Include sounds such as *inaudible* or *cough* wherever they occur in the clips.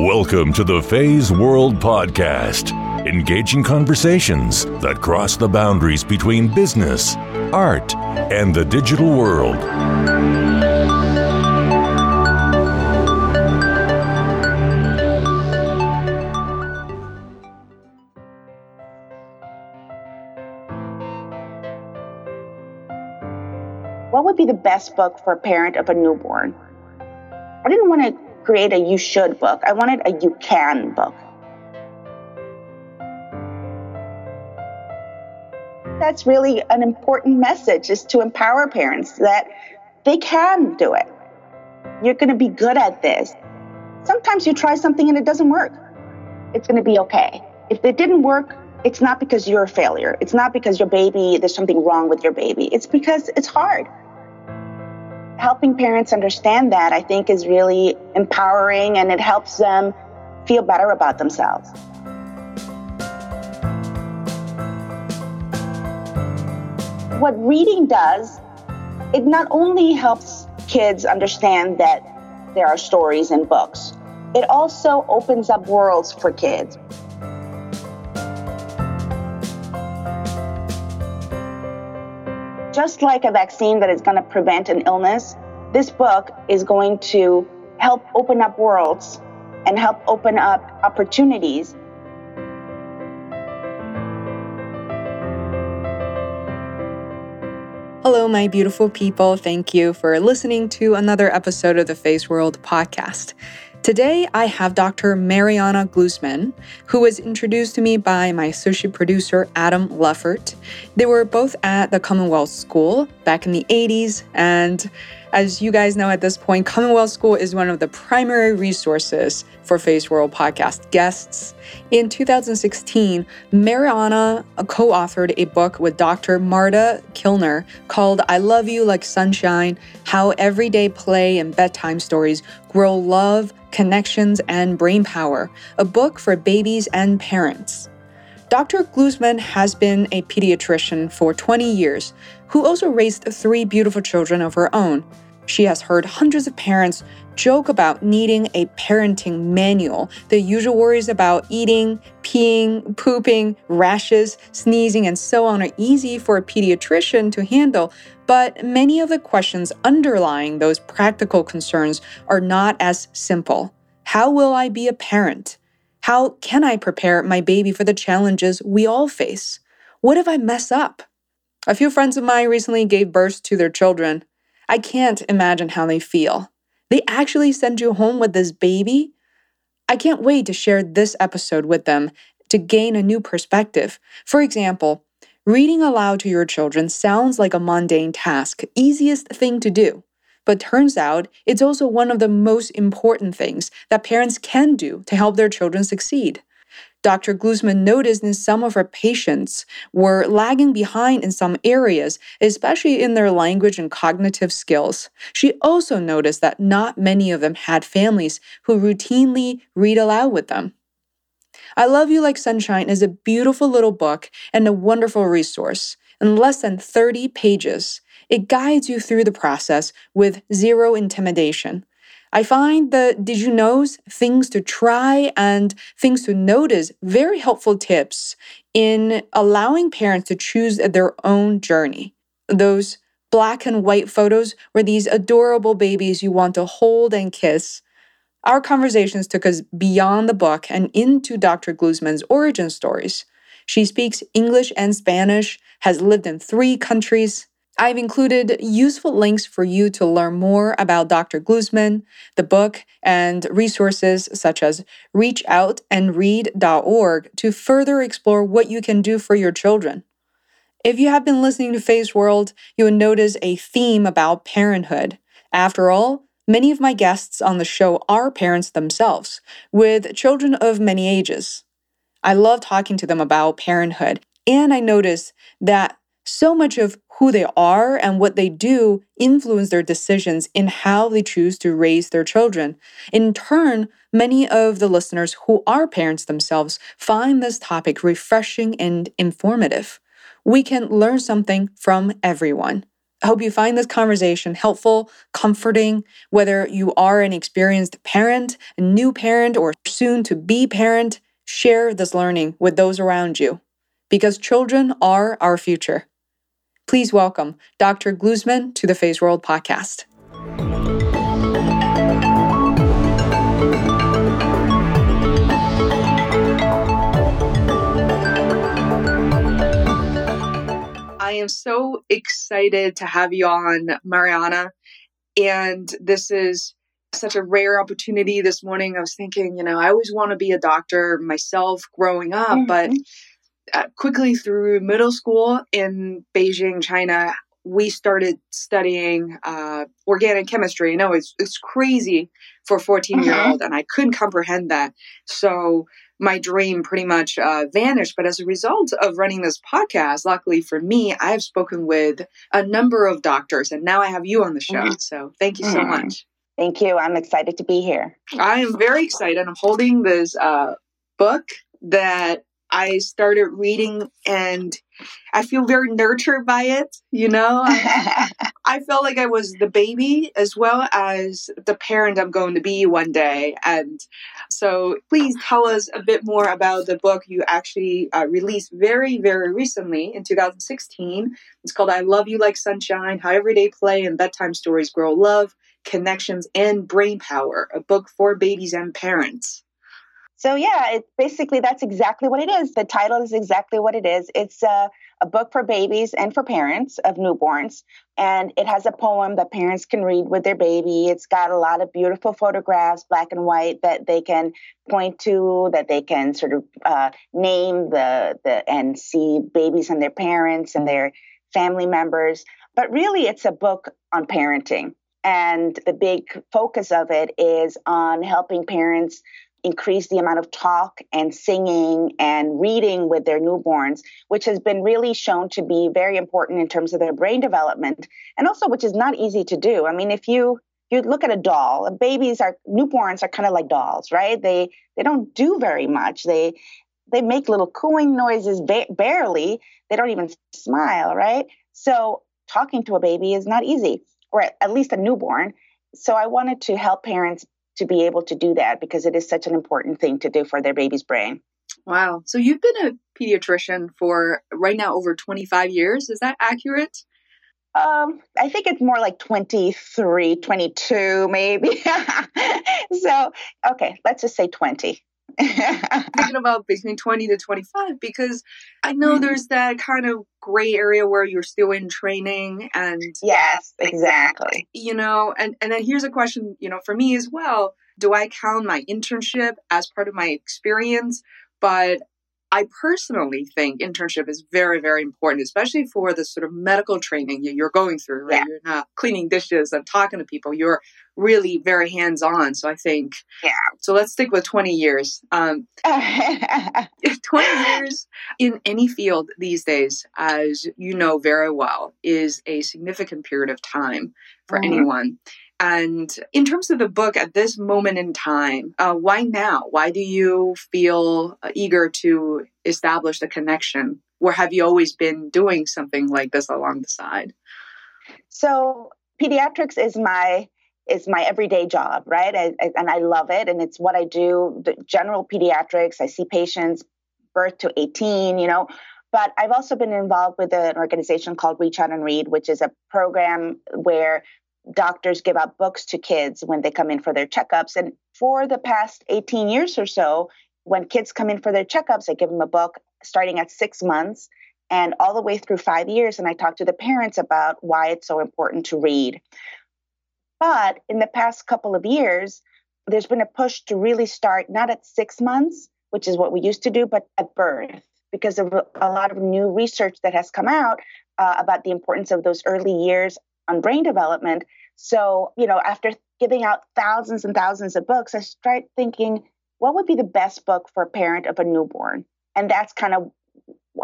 Welcome to the Phase World Podcast, engaging conversations that cross the boundaries between business, art, and the digital world. What would be the best book for a parent of a newborn? I didn't want to create a you should book. I wanted a you can book. That's really an important message is to empower parents that they can do it. You're going to be good at this. Sometimes you try something and it doesn't work. It's going to be okay. If it didn't work, it's not because you're a failure. It's not because your baby, there's something wrong with your baby. It's because it's hard helping parents understand that, I think, is really empowering and it helps them feel better about themselves. What reading does, it not only helps kids understand that there are stories in books, it also opens up worlds for kids. Just like a vaccine that is going to prevent an illness, this book is going to help open up worlds and help open up opportunities. Hello, my beautiful people. Thank you for listening to another episode of the Face World podcast. Today, I have Dr. Mariana Glusman, who was introduced to me by my associate producer, Adam Leffert. They were both at the Commonwealth School back in the 80s, and as you guys know at this point, Commonwealth School is one of the primary resources for Face World podcast guests. In 2016, Mariana co authored a book with Dr. Marta Kilner called I Love You Like Sunshine How Everyday Play and Bedtime Stories Grow Love, Connections, and Brain Power, a book for babies and parents. Dr. Glusman has been a pediatrician for 20 years, who also raised three beautiful children of her own. She has heard hundreds of parents joke about needing a parenting manual. The usual worries about eating, peeing, pooping, rashes, sneezing, and so on are easy for a pediatrician to handle, but many of the questions underlying those practical concerns are not as simple. How will I be a parent? How can I prepare my baby for the challenges we all face? What if I mess up? A few friends of mine recently gave birth to their children. I can't imagine how they feel. They actually send you home with this baby? I can't wait to share this episode with them to gain a new perspective. For example, reading aloud to your children sounds like a mundane task, easiest thing to do. But turns out it's also one of the most important things that parents can do to help their children succeed. Dr. Glusman noticed in some of her patients were lagging behind in some areas, especially in their language and cognitive skills. She also noticed that not many of them had families who routinely read aloud with them. I Love You Like Sunshine is a beautiful little book and a wonderful resource. In less than 30 pages, it guides you through the process with zero intimidation. I find the did you knows, things to try, and things to notice very helpful tips in allowing parents to choose their own journey. Those black and white photos were these adorable babies you want to hold and kiss. Our conversations took us beyond the book and into Dr. Glusman's origin stories. She speaks English and Spanish, has lived in three countries, I've included useful links for you to learn more about Dr. Glusman, the book, and resources such as reachoutandread.org to further explore what you can do for your children. If you have been listening to Phase World, you will notice a theme about parenthood. After all, many of my guests on the show are parents themselves, with children of many ages. I love talking to them about parenthood, and I notice that so much of who they are and what they do influence their decisions in how they choose to raise their children. In turn, many of the listeners who are parents themselves find this topic refreshing and informative. We can learn something from everyone. I hope you find this conversation helpful, comforting, whether you are an experienced parent, a new parent, or soon to be parent. Share this learning with those around you because children are our future. Please welcome Dr. Glusman to the Phase World podcast. I am so excited to have you on, Mariana. And this is such a rare opportunity this morning. I was thinking, you know, I always want to be a doctor myself growing up, mm-hmm. but quickly through middle school in Beijing, China, we started studying uh, organic chemistry. You know, it's, it's crazy for a 14 year old, mm-hmm. and I couldn't comprehend that. So my dream pretty much uh, vanished. But as a result of running this podcast, luckily for me, I have spoken with a number of doctors, and now I have you on the show. Mm-hmm. So thank you so mm-hmm. much. Thank you. I'm excited to be here. I am very excited. I'm holding this uh, book that I started reading and I feel very nurtured by it. You know, I, *laughs* I, felt like I was the baby as well as the parent I'm going to be one day. And so, please tell us a bit more about the book you actually uh, released very, very recently in 2016. It's called I Love You Like Sunshine How Everyday Play and Bedtime Stories Grow Love, Connections, and Brain Power, a book for babies and parents. So yeah, it basically that's exactly what it is. The title is exactly what it is. It's a, a, book for babies and for parents of newborns, and it has a poem that parents can read with their baby. It's got a lot of beautiful photographs, black and white, that they can point to, that they can sort of uh, name the the and see babies and their parents and their family members. But really, it's a book on parenting. And the big focus of it is on helping parents increase the amount of talk and singing and reading with their newborns, which has been really shown to be very important in terms of their brain development, and also which is not easy to do. I mean, if you you look at a doll, babies are newborns are kind of like dolls, right? They they don't do very much. They they make little cooing noises ba- barely. They don't even smile, right? So talking to a baby is not easy, or at least a newborn. So I wanted to help parents to be able to do that because it is such an important thing to do for their baby's brain. Wow. So you've been a pediatrician for right now over 25 years. Is that accurate? Um, I think it's more like 23, 22, maybe. *laughs* so, okay, let's just say 20. Thinking about between 20 to 25 because I know mm-hmm. there's that kind of gray area where you're still in training and yes exactly. you know and and then here's a question you know for me as well. Do I count my internship as part of my experience? But I personally think internship is very, very important, especially for the sort of medical training you're going through, right? Yeah. You're not cleaning dishes and talking to people. You're really very hands on. So I think, yeah. So let's stick with 20 years. Um, *laughs* 20 years in any field these days, as you know very well, is a significant period of time for mm-hmm. anyone. And in terms of the book at this moment in time, uh, why now? Why do you feel uh, eager to establish the connection? Or have you always been doing something like this along the side? So, pediatrics is my is my everyday job, right? I, I, and I love it, and it's what I do. The general pediatrics. I see patients birth to 18, you know. But I've also been involved with an organization called Reach Out and Read, which is a program where doctors give out books to kids when they come in for their checkups. And for the past 18 years or so, when kids come in for their checkups, I give them a book starting at six months and all the way through five years. And I talk to the parents about why it's so important to read. But in the past couple of years, there's been a push to really start not at six months, which is what we used to do, but at birth, because of a lot of new research that has come out uh, about the importance of those early years on brain development. So, you know, after giving out thousands and thousands of books, I start thinking, what would be the best book for a parent of a newborn? And that's kind of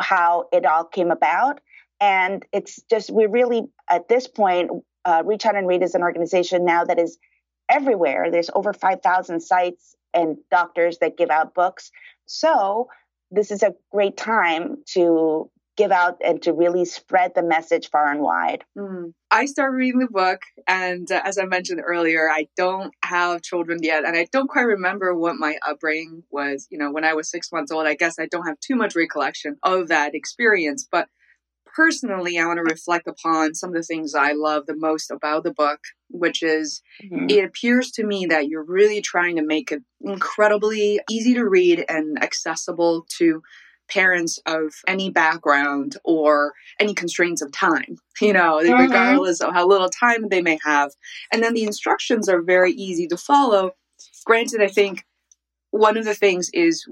how it all came about. And it's just, we really, at this point, uh, Reach Out and Read is an organization now that is everywhere. There's over 5,000 sites and doctors that give out books. So this is a great time to give out and to really spread the message far and wide. Mm. I started reading the book, and uh, as I mentioned earlier, I don't have children yet, and I don't quite remember what my upbringing was. You know, when I was six months old, I guess I don't have too much recollection of that experience. But personally, I want to reflect upon some of the things I love the most about the book, which is mm-hmm. it appears to me that you're really trying to make it incredibly easy to read and accessible to parents of any background or any constraints of time, *laughs* you know, mm-hmm. regardless of how little time they may have. And then the instructions are very easy to follow. Granted, I think one of the things is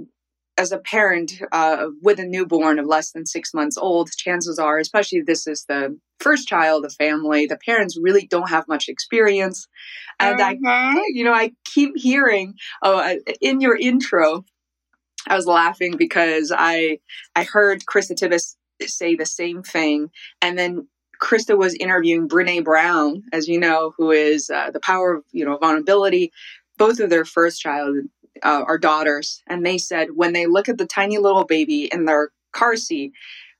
as a parent uh, with a newborn of less than six months old, chances are, especially if this is the first child of the family, the parents really don't have much experience. And mm-hmm. I, you know, I keep hearing, oh, in your intro, I was laughing because I I heard Krista Tippett say the same thing, and then Krista was interviewing Brene Brown, as you know, who is uh, the power of you know vulnerability. Both of their first child uh, are daughters, and they said when they look at the tiny little baby in their car seat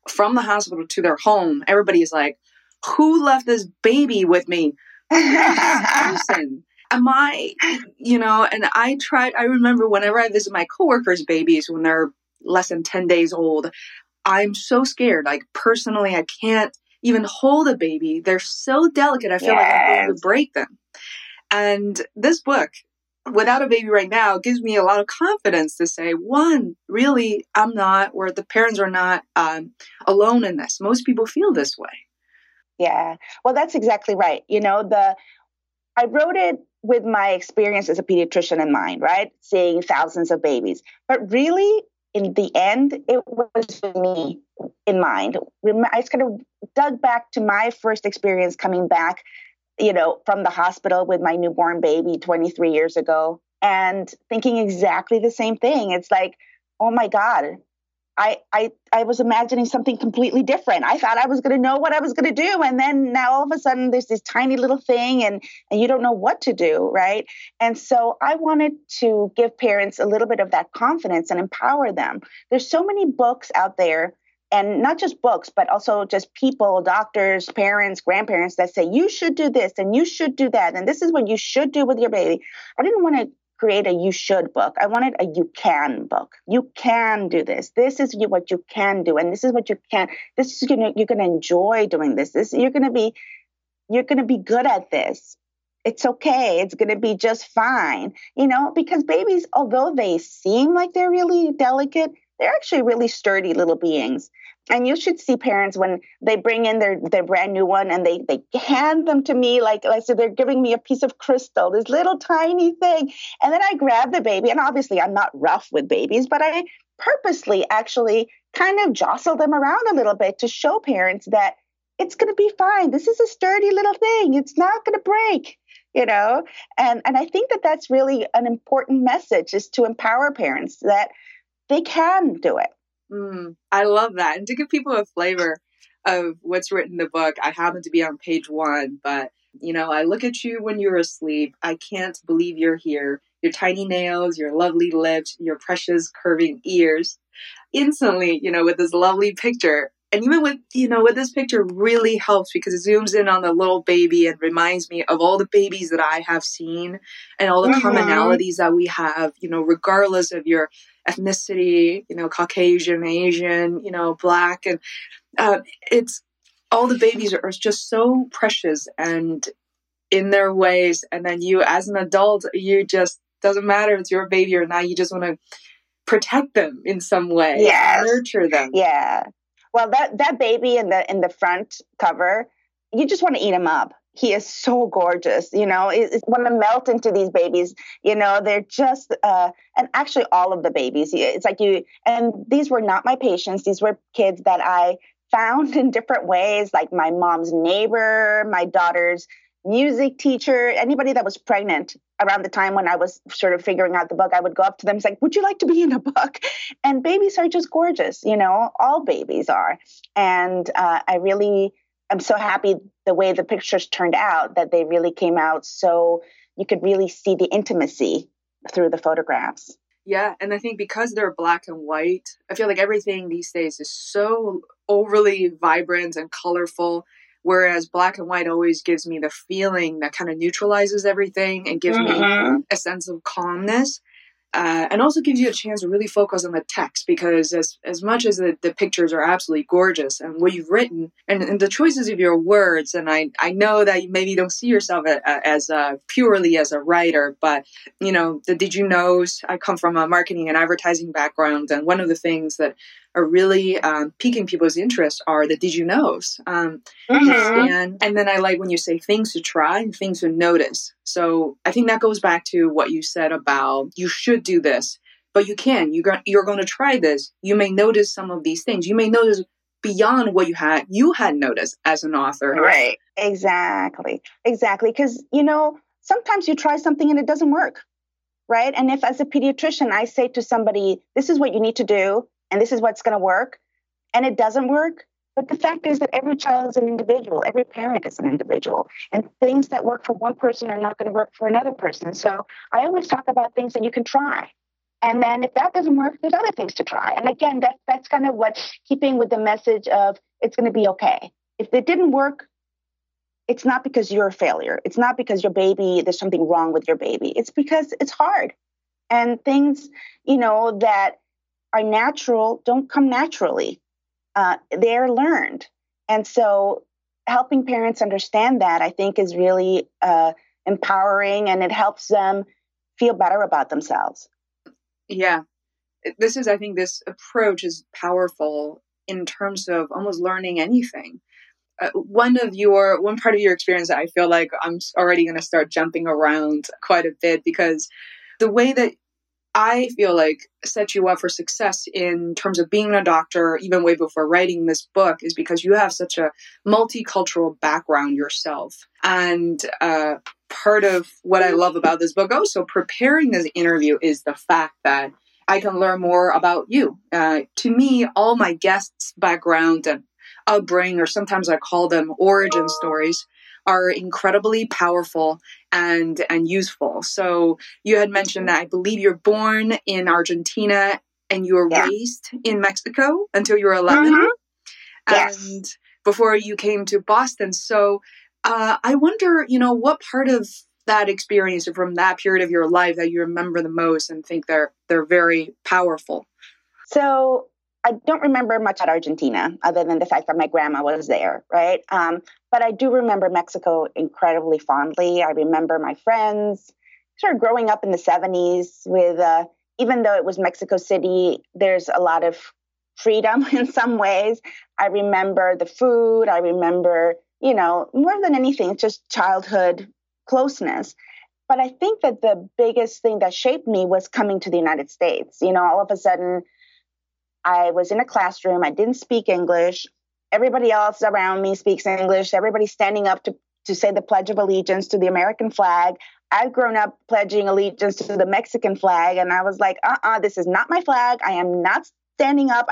from the hospital to their home, everybody is like, "Who left this baby with me?" *laughs* person am I, you know, and I tried, I remember whenever I visit my coworkers' babies when they're less than 10 days old, I'm so scared. Like, personally, I can't even hold a baby. They're so delicate. I feel yes. like I'm going to break them. And this book, without a baby right now, gives me a lot of confidence to say, one, really, I'm not, or the parents are not um, alone in this. Most people feel this way. Yeah. Well, that's exactly right. You know, the I wrote it with my experience as a pediatrician in mind, right? Seeing thousands of babies. But really, in the end, it was me in mind. I just kind of dug back to my first experience coming back, you know, from the hospital with my newborn baby 23 years ago and thinking exactly the same thing. It's like, oh my God, I, I I was imagining something completely different. I thought I was going to know what I was going to do, and then now all of a sudden there's this tiny little thing, and and you don't know what to do, right? And so I wanted to give parents a little bit of that confidence and empower them. There's so many books out there, and not just books, but also just people, doctors, parents, grandparents that say you should do this and you should do that, and this is what you should do with your baby. I didn't want to create a you should book. I wanted a you can book. You can do this. This is what you can do, and this is what you can. This is gonna you're gonna enjoy doing this. This you're gonna be you're gonna be good at this. It's okay. It's gonna be just fine. You know, because babies, although they seem like they're really delicate, they're actually really sturdy little beings and you should see parents when they bring in their their brand new one and they they hand them to me like like so they're giving me a piece of crystal this little tiny thing. And then i grab the baby and obviously i'm not rough with babies but i purposely actually kind of jostle them around a little bit to show parents that it's going to be fine. This is a sturdy little thing. It's not going to break you know? And and i think that that's really an important message is to empower parents that they can do it Mm, I love that. And to give people a flavor of what's written in the book, I happen to be on page one, but you know, I look at you when you're asleep. I can't believe you're here. Your tiny nails, your lovely lips, your precious curving ears. Instantly, you know, with this lovely picture. And even with, you know, with this picture really helps because it zooms in on the little baby and reminds me of all the babies that I have seen and all the mm-hmm. commonalities that we have, you know, regardless of your ethnicity, you know, Caucasian, Asian, you know, black, and uh, it's all the babies are just so precious and in their ways. And then you, as an adult, you just doesn't matter if it's your baby or not. You just want to protect them in some way, yes. nurture them. Yeah. Well, that that baby in the in the front cover, you just want to eat him up. He is so gorgeous you know? It, want to melt into these babies you know they're just uh, and actually all of the babies it's like you and these were not my patients. These were kids that i found *laughs* in different ways like my mom's neighbor my daughter's music teacher anybody that was pregnant around the time when i was sort of figuring out the book i would go up to them and say would you like to be in a book? *laughs* And babies are just gorgeous you know all babies are. And uh, i really I'm so happy the way the pictures turned out that they really came out so you could really see the intimacy through the photographs. Yeah, and I think because they're black and white, I feel like everything these days is so overly vibrant and colorful whereas black and white always gives me the feeling that kind of neutralizes everything and gives mm-hmm. me a sense of calmness uh, and also gives you a chance to really focus on the text because as as much as the, the pictures are absolutely gorgeous and what you've written and, and the choices of your words and I, I know that you maybe don't see yourself as a, purely as a writer but you know the did you knows I come from a marketing and advertising background and one of the things that are really um, piquing people's interest are the did you knows. Um, mm-hmm. and, and then I like when you say things to try and things to notice. So I think that goes back to what you said about you should do this, but you can. You are you're going to try this. You may notice some of these things. You may notice beyond what you had you had noticed as an author. Right. Exactly. Exactly. Because you know sometimes you try something and it doesn't work. Right. And if as a pediatrician I say to somebody, this is what you need to do, and this is what's going to work, and it doesn't work. But the fact is that every child is an individual, every parent is an individual, and things that work for one person are not going to work for another person. So I always talk about things that you can try. And then if that doesn't work, there's other things to try. And again, that, that's kind of what keeping with the message of it's going to be okay. If it didn't work, it's not because you're a failure. It's not because your baby, there's something wrong with your baby. It's because it's hard. And things, you know, that are natural don't come naturally. Uh, they're learned. And so helping parents understand that, I think, is really uh, empowering and it helps them feel better about themselves. Yeah. This is, I think, this approach is powerful in terms of almost learning anything. Uh, one of your one part of your experience that I feel like I'm already going to start jumping around quite a bit because the way that I feel like set you up for success in terms of being a doctor, even way before writing this book, is because you have such a multicultural background yourself. And uh, part of what I love about this book, also preparing this interview, is the fact that I can learn more about you. Uh, to me, all my guests' background and upbringing, or sometimes I call them origin stories, are incredibly powerful and and useful. So you had mentioned that I believe you're born in Argentina and you were yeah. raised in Mexico until you were 11 mm-hmm. yes. and before you came to Boston. So uh, I wonder, you know, what part of that experience or from that period of your life that you remember the most and think they're they're very powerful. So I don't remember much at Argentina other than the fact that my grandma was there, right? Um, but I do remember Mexico incredibly fondly. I remember my friends, sort of growing up in the 70s with, uh, even though it was Mexico City, there's a lot of freedom *laughs* in some ways. I remember the food. I remember, you know, more than anything, just childhood closeness. But I think that the biggest thing that shaped me was coming to the United States. You know, all of a sudden, I was in a classroom. I didn't speak English. Everybody else around me speaks English. Everybody's standing up to, to say the Pledge of Allegiance to the American flag. I've grown up pledging allegiance to the Mexican flag. And I was like, uh uh-uh, uh this is not my flag. I am not standing up.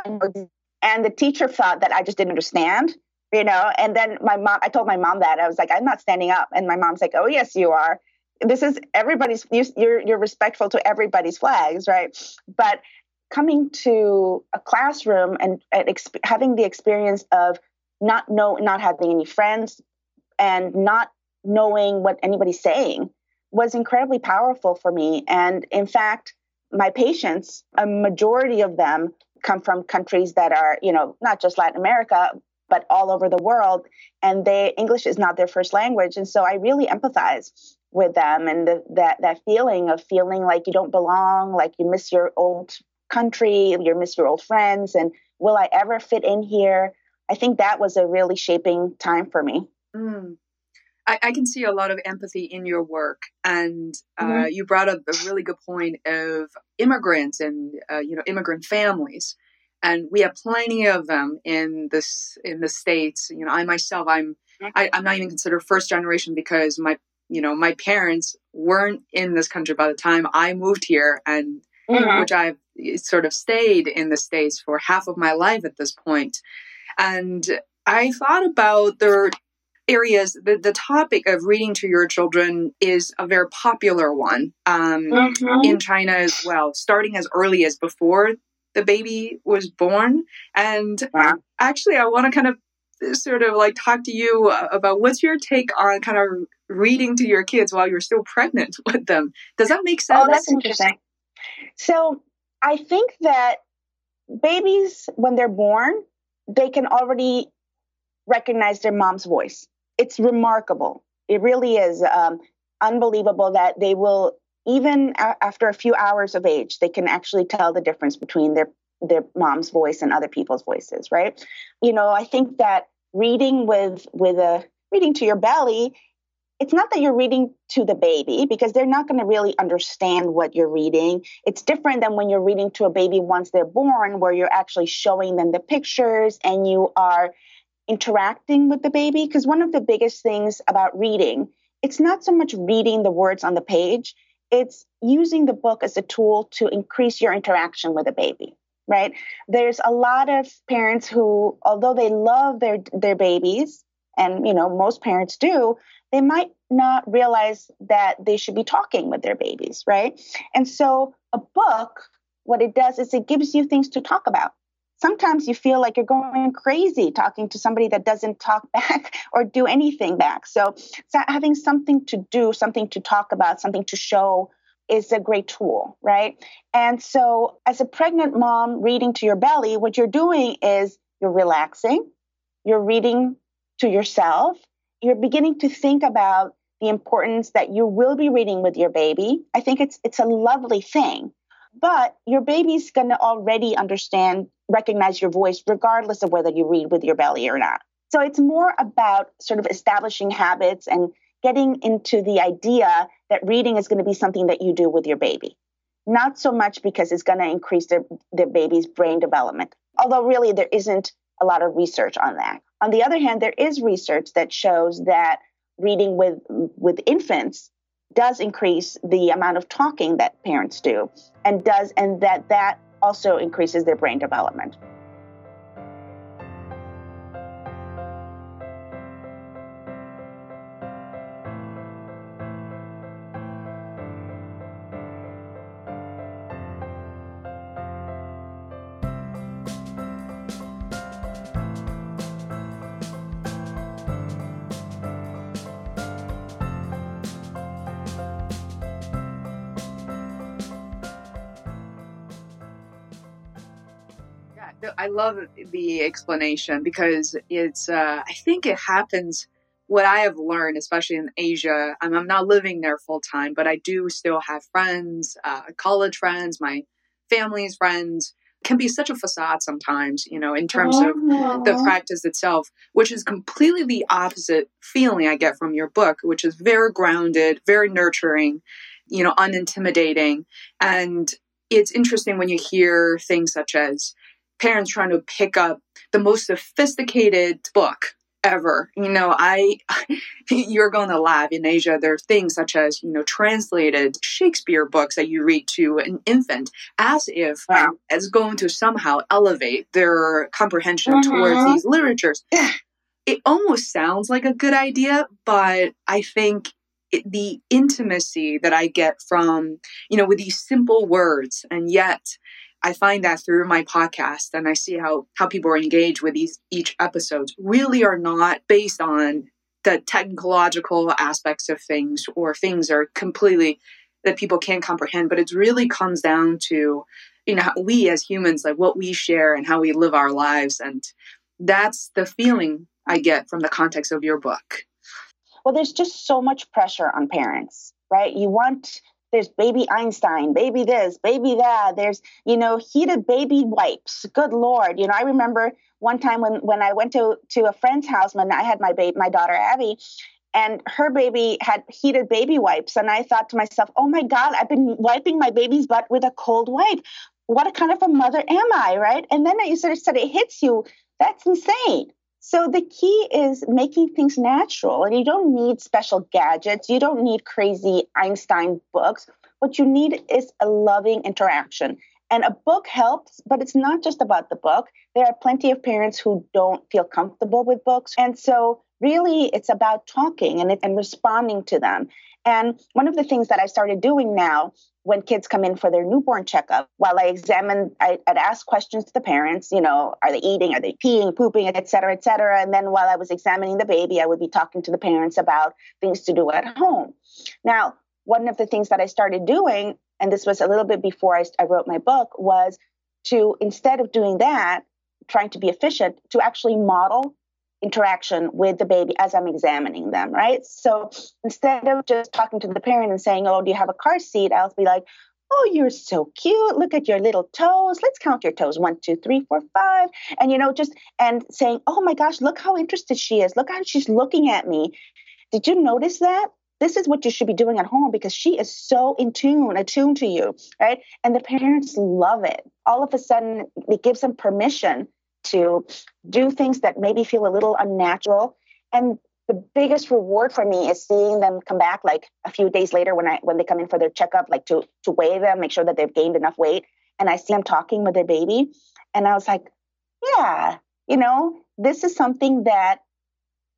And the teacher thought that I just didn't understand, you know. And then my mom, I told my mom that. I was like, I'm not standing up. And my mom's like, oh, yes, you are this is everybody's you're you're respectful to everybody's flags right but coming to a classroom and, and exp- having the experience of not know not having any friends and not knowing what anybody's saying was incredibly powerful for me. And in fact my patients a majority of them come from countries that are you know not just latin america but all over the world and they english is not their first language. And so i really empathize with them and the, that that feeling of feeling like you don't belong like you miss your old country, you miss your old friends, and will I ever fit in here? I think that was a really shaping time for me. Mm. I, I, can see a lot of empathy in your work, and uh, mm-hmm. you brought up a really good point of immigrants and uh, you know immigrant families, and we have plenty of them in this in the states. You know, I myself, I'm mm-hmm. I, I'm not even considered first generation because my you know my parents weren't in this country by the time I moved here, and mm-hmm. which I've sort of stayed in the States for half of my life at this point. And I thought about the areas, the, the topic of reading to your children is a very popular one um, mm-hmm. in China as well, starting as early as before the baby was born. And wow. actually, I want to kind of sort of like talk to you about what's your take on kind of reading to your kids while you're still pregnant *laughs* with them. Does that make sense? Oh, that's interesting. So I think that babies, when they're born, they can already recognize their mom's voice. It's remarkable. It really is um, unbelievable that they will, even a- after a few hours of age, they can actually tell the difference between their their mom's voice and other people's voices, right? You know, I think that reading with with a reading to your belly it's not that you're reading to the baby because they're not going to really understand what you're reading. It's different than when you're reading to a baby once they're born, where you're actually showing them the pictures and you are interacting with the baby. Because one of the biggest things about reading, it's not so much reading the words on the page, it's using the book as a tool to increase your interaction with the baby right there's a lot of parents who although they love their their babies and you know most parents do they might not realize that they should be talking with their babies right? And so a book what it does is it gives you things to talk about. Sometimes you feel like you're going crazy talking to somebody that doesn't talk *laughs* back or do anything back. So, having something to do something to talk about something to show is a great tool, right? And so, as a pregnant mom reading to your belly, what you're doing is you're relaxing, you're reading to yourself, you're beginning to think about the importance that you will be reading with your baby. I think it's it's a lovely thing. But your baby's going to already understand, recognize your voice regardless of whether you read with your belly or not. So it's more about sort of establishing habits and getting into the idea that reading is going to be something that you do with your baby. Not so much because it's going to increase their, their baby's brain development, although really there isn't a lot of research on that. On the other hand, there is research that shows that reading with, with infants does increase the amount of talking that parents do and does and that that also increases their brain development. I love the explanation because it's, uh, I think it happens. What I have learned, especially in Asia, I'm, I'm not living there full time, but I do still have friends, uh, college friends, my family's friends can be such a facade sometimes, you know, in terms of the practice itself, which is completely the opposite feeling I get from your book, which is very grounded, very nurturing, you know, unintimidating. And it's interesting when you hear things such as parents trying to pick up the most sophisticated book ever. You know, I, *laughs* you're going to laugh. In Asia, there are things such as, you know, translated Shakespeare books that you read to an infant as if wow. as going to somehow elevate their comprehension mm-hmm. towards these literatures. it almost sounds like a good idea, but I think it, the intimacy that I get from, you know, with these simple words and yet I find that through my podcast and I see how, how people are engaged with these each episodes really are not based on the technological aspects of things or things are completely that people can't comprehend, but it really comes down to, you know, we as humans, like what we share and how we live our lives. And that's the feeling I get from the context of your book. Well, there's just so much pressure on parents, right? You want there's baby Einstein, baby this, baby that. There's, you know, heated baby wipes. Good Lord. You know, I remember one time when, when I went to, to a friend's house when I had my baby, my daughter Abby, and her baby had heated baby wipes. And I thought to myself, oh my God, I've been wiping my baby's butt with a cold wipe. What kind of a mother am I? Right. And then you sort of said it hits you. That's insane. So the key is making things natural, and you don't need special gadgets. You don't need crazy Einstein books. What you need is a loving interaction. And a book helps, but it's not just about the book. There are plenty of parents who don't feel comfortable with books. And so, really, it's about talking and, and responding to them. And one of the things that I started doing now when kids come in for their newborn checkup, while I examine, I, would ask questions to the parents, you know, are they eating, are they peeing, pooping, et cetera, et cetera. And then while I was examining the baby, I would be talking to the parents about things to do at home. Now, one of the things that I started doing, and this was a little bit before I, I wrote my book, was to instead of doing that, trying to be efficient, to actually model interaction with the baby as I'm examining them, right? So instead of just talking to the parent and saying, Oh, do you have a car seat? I'll be like, Oh, you're so cute. Look at your little toes. Let's count your toes. One, two, three, four, five. And, you know, just and saying, Oh my gosh, look how interested she is. Look how she's looking at me. Did you notice that? This is what you should be doing at home because she is so in tune, attuned to you, right? And the parents love it. All of a sudden, it gives them permission to do things that maybe feel a little unnatural. And the biggest reward for me is seeing them come back like a few days later when I when they come in for their checkup, like to to weigh them, make sure that they've gained enough weight. And I see them talking with their baby. And I was like, yeah, you know, this is something that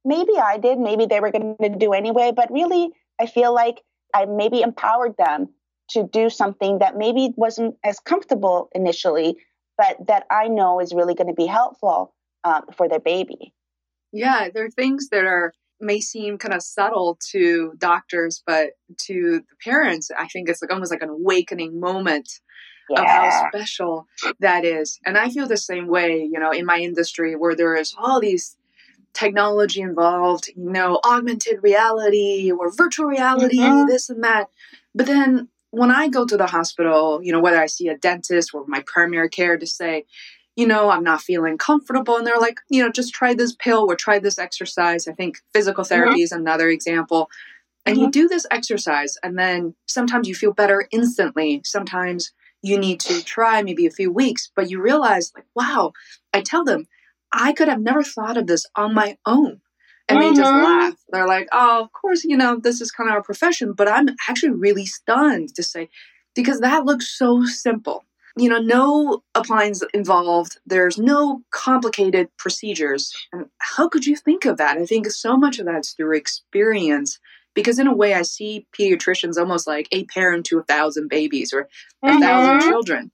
maybe I did, maybe they were going to do anyway, but really I feel like I maybe empowered them to do something that maybe wasn't as comfortable initially, but that I know is really going to be helpful um, for their baby. Yeah, there are things that are may seem kind of subtle to doctors, but to the parents, I think it's like almost like an awakening moment yeah. of how special that is. And I feel the same way, you know, in my industry where there is all these technology involved, you know, augmented reality or virtual reality, mm-hmm. this and that. But then when I go to the hospital, you know, whether I see a dentist or my primary care to say, you know, I'm not feeling comfortable. And they're like, you know, just try this pill or try this exercise. I think physical mm-hmm. therapy mm-hmm. is another example. And mm-hmm. you do this exercise, and then sometimes you feel better instantly. Sometimes you need to try maybe a few weeks, but you realize, like, wow, I tell them, I could have never thought of this on my own. And mm-hmm. they just mm-hmm. laugh. They're like, oh, of course, you know, this is kind of our profession. But I'm actually really stunned to say, because that looks so simple. You know, no appliance involved. There's no complicated procedures. And how could you think of that? I think so much of that's through experience. Because in a way, I see pediatricians almost like a parent to a thousand babies or a mm-hmm. thousand children.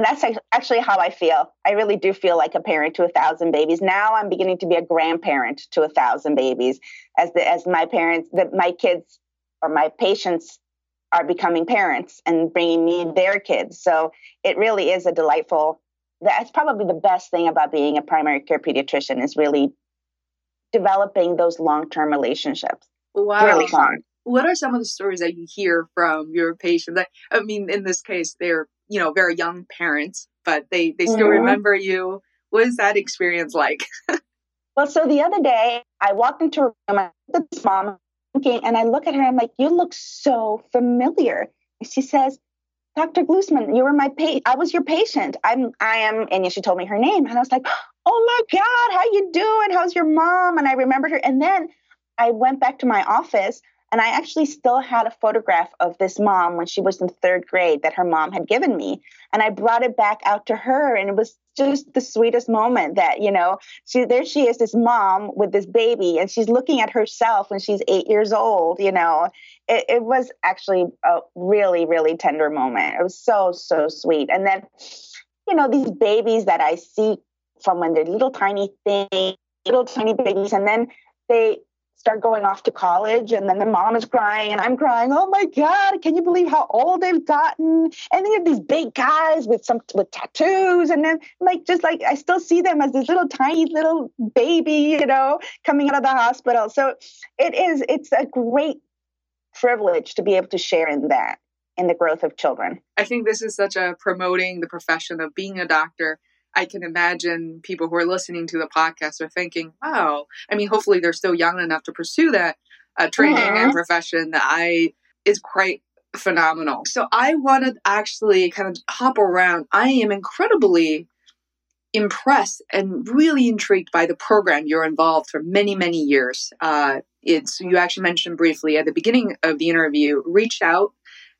And that's actually how I feel. I really do feel like a parent to a thousand babies. Now I'm beginning to be a grandparent to a thousand babies as the, as my parents, that my kids or my patients are becoming parents and bringing me their kids. So it really is a delightful. That's probably the best thing about being a primary care pediatrician is really developing those long-term relationships. Wow. Really fun. What are some of the stories that you hear from your patients? I mean, in this case, they're you know very young parents but they they still mm-hmm. remember you. What is that experience like? *laughs* Well so the other day i walked into a room I this mom and i look at her i'm like you look so familiar. And she says dr glusman you were my patient i was your patient. I'm i am and she told me her name and i was like oh my god how you doing? How's your mom? And i remembered her and then i went back to my office and I actually still had a photograph of this mom when she was in third grade that her mom had given me. And I brought it back out to her. And it was just the sweetest moment that, you know, she there she is, this mom with this baby, and she's looking at herself when she's eight years old, you know. It, it was actually a really, really tender moment. It was so, so sweet. And then, you know, these babies that I see from when they're little tiny things, little tiny babies, and then they start going off to college and then the mom is crying and I'm crying, oh my God, can you believe how old they've gotten? And they have these big guys with some with tattoos and then like just like I still see them as this little tiny little baby, you know, coming out of the hospital. So it is it's a great privilege to be able to share in that in the growth of children. I think this is such a promoting the profession of being a doctor I can imagine people who are listening to the podcast are thinking, wow, I mean, hopefully they're still young enough to pursue that uh, training and mm-hmm. profession that I is quite phenomenal. So I want to actually kind of hop around. I am incredibly impressed and really intrigued by the program you're involved for many, many years. Uh, it's you actually mentioned briefly at the beginning of the interview. Reach out,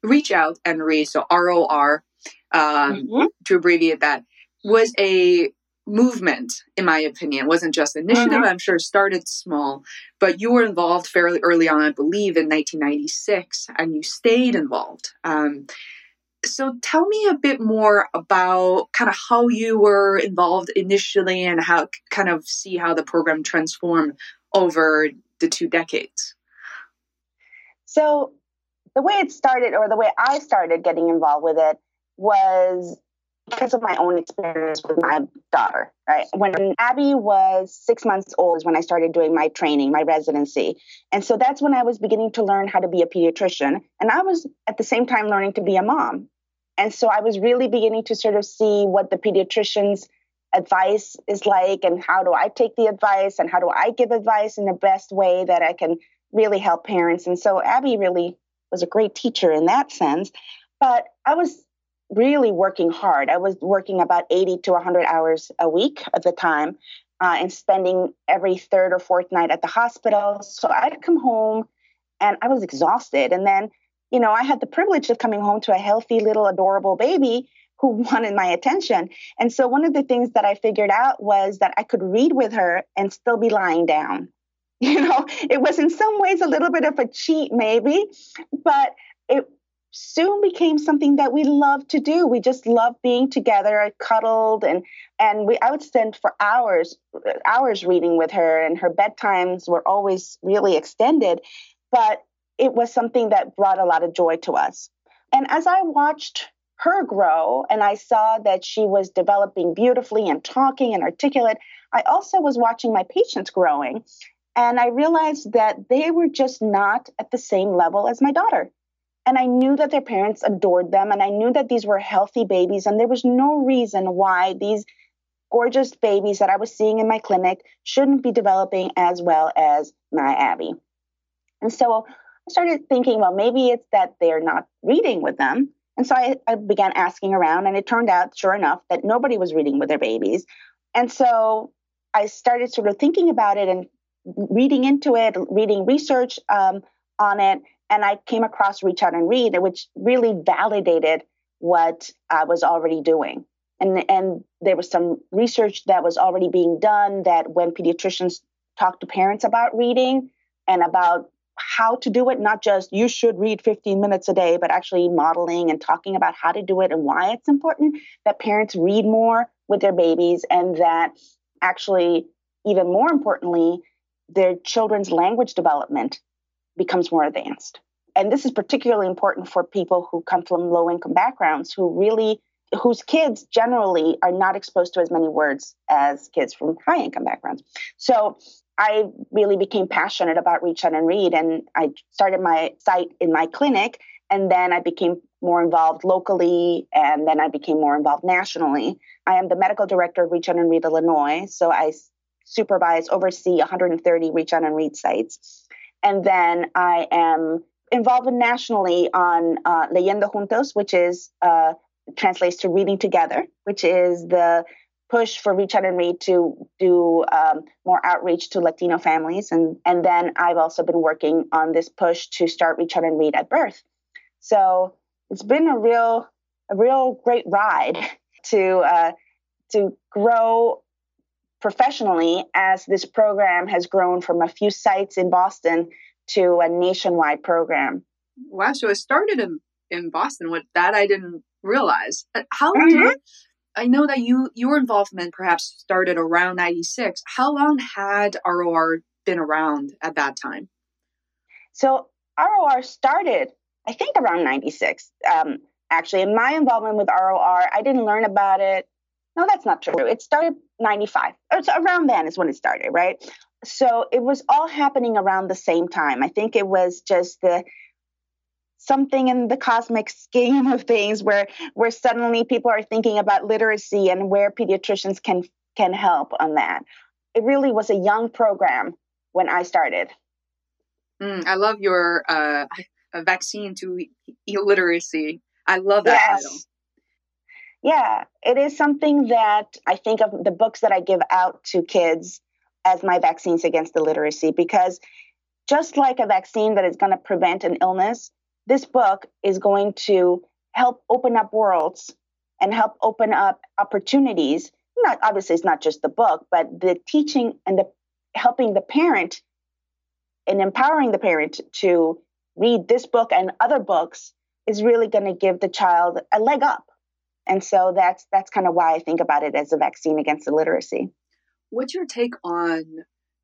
reach out, and read. So R O R, um, mm-hmm. to abbreviate that was a movement, in my opinion. It wasn't just an initiative, mm-hmm. I'm sure started small, but you were involved fairly early on, I believe, in 1996, and you stayed involved. Um, so tell me a bit more about kind of how you were involved initially and how kind of see how the program transformed over the two decades. So the way it started or the way I started getting involved with it was because of my own experience with my daughter, right? When Abby was six months old is when I started doing my training, my residency. And so that's when I was beginning to learn how to be a pediatrician. And I was at the same time learning to be a mom. And so I was really beginning to sort of see what the pediatrician's advice is like and how do I take the advice and how do I give advice in the best way that I can really help parents. And so Abby really was a great teacher in that sense. But I was really working hard. I was working about 80 to 100 hours a week at the time uh, and spending every third or fourth night at the hospital. So I'd come home and I was exhausted. And then, you know, I had the privilege of coming home to a healthy little adorable baby who *laughs* wanted my attention. And so one of the things that I figured out was that I could read with her and still be lying down. *laughs* You know, it was in some ways a little bit of a cheat, maybe, but it soon became something that we loved to do. We just loved being together, I cuddled and and we I would spend for hours hours reading with her and her bedtimes were always really extended, but it was something that brought a lot of joy to us. And as I watched her grow and I saw that she was developing beautifully and talking and articulate, I also was watching my patients growing and I realized that they were just not at the same level as my daughter. And I knew that their parents adored them, and I knew that these were healthy babies, and there was no reason why these gorgeous babies that I was seeing in my clinic shouldn't be developing as well as my Abby. And so I started thinking, well, maybe it's that they're not reading with them. And so I, I began asking around, and it turned out, sure enough, that nobody was reading with their babies. And so I started sort of thinking about it and reading into it, reading research um, on it, and I came across Reach Out and Read, which really validated what I was already doing. And, and there was some research that was already being done that when pediatricians talk to parents about reading and about how to do it, not just you should read 15 minutes a day, but actually modeling and talking about how to do it and why it's important that parents read more with their babies and that actually, even more importantly, their children's language development becomes more advanced. And this is particularly important for people who come from low income backgrounds who really whose kids generally are not exposed to as many words as kids from high income backgrounds. So I really became passionate about Reach Out and Read, and I started my site in my clinic, and then I became more involved locally, and then I became more involved nationally. I am the medical director of Reach Out and Read Illinois, so I supervise, oversee 130 Reach Out and Read sites. And then I am involved nationally on uh, Leyendo Juntos, which is uh, translates to Reading Together, which is the push for Reach Out and Read to do um, more outreach to Latino families. And, and then I've also been working on this push to start Reach Out and Read at birth. So it's been a real, a real great ride *laughs* to, uh, to grow professionally as this program has grown from a few sites in Boston to a nationwide program. Wow, so it started in, in Boston. What that I didn't realize. How mm-hmm. did I know that you your involvement perhaps started around 96. How long had ROR been around at that time? So ROR started, I think, around 96. Um, actually, in my involvement with ROR, I didn't learn about it no, that's not true. It started 95. It's around then is when it started, right? So it was all happening around the same time. I think it was just the something in the cosmic *laughs* scheme of things where where suddenly people are thinking about literacy and where pediatricians can can help on that. It really was a young program when I started. Mm, I love your uh, vaccine to illiteracy. I love that yes. title. Yeah, it is something that I think of the books that I give out to kids as my vaccines against illiteracy because just like a vaccine that is going to prevent an illness, this book is going to help open up worlds and help open up opportunities not obviously it's not just the book, but the teaching and the helping the parent and empowering the parent to read this book and other books is really going to give the child a leg up. And so that's that's kind of why I think about it as a vaccine against illiteracy. What's your take on?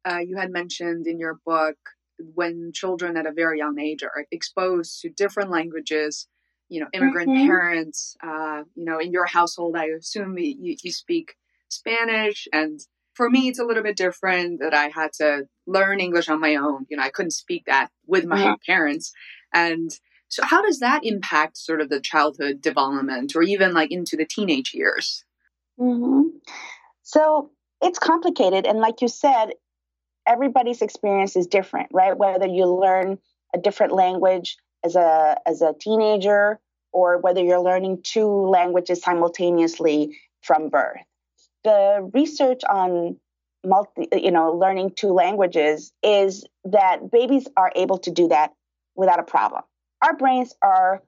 Uh, you had mentioned in your book when children at a very young age are exposed to different languages, you know, immigrant mm-hmm. parents, uh, you know, in your household, I assume you, you speak Spanish. And for me, it's a little bit different that I had to learn English on my own. You know, I couldn't speak that with my mm-hmm. parents. And so, how does that impact sort of the childhood development or even like into the teenage years? Mm-hmm. So, it's complicated. And like you said, everybody's experience is different, right? Whether you learn a different language as a as a teenager or whether you're learning two languages simultaneously from birth. The research on multi, you know, learning two languages is that babies are able to do that without a problem. Our brains are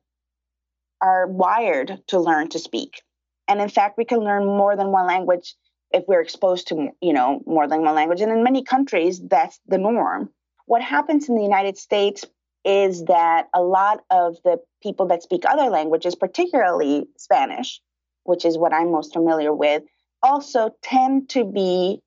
are wired to learn to speak. And in fact, we can learn more than one language if we're exposed to you know more than one language. And in many countries that's the norm. What happens in the united states is that a lot of the people that speak other languages particularly spanish which is what i'm most familiar with also tend to be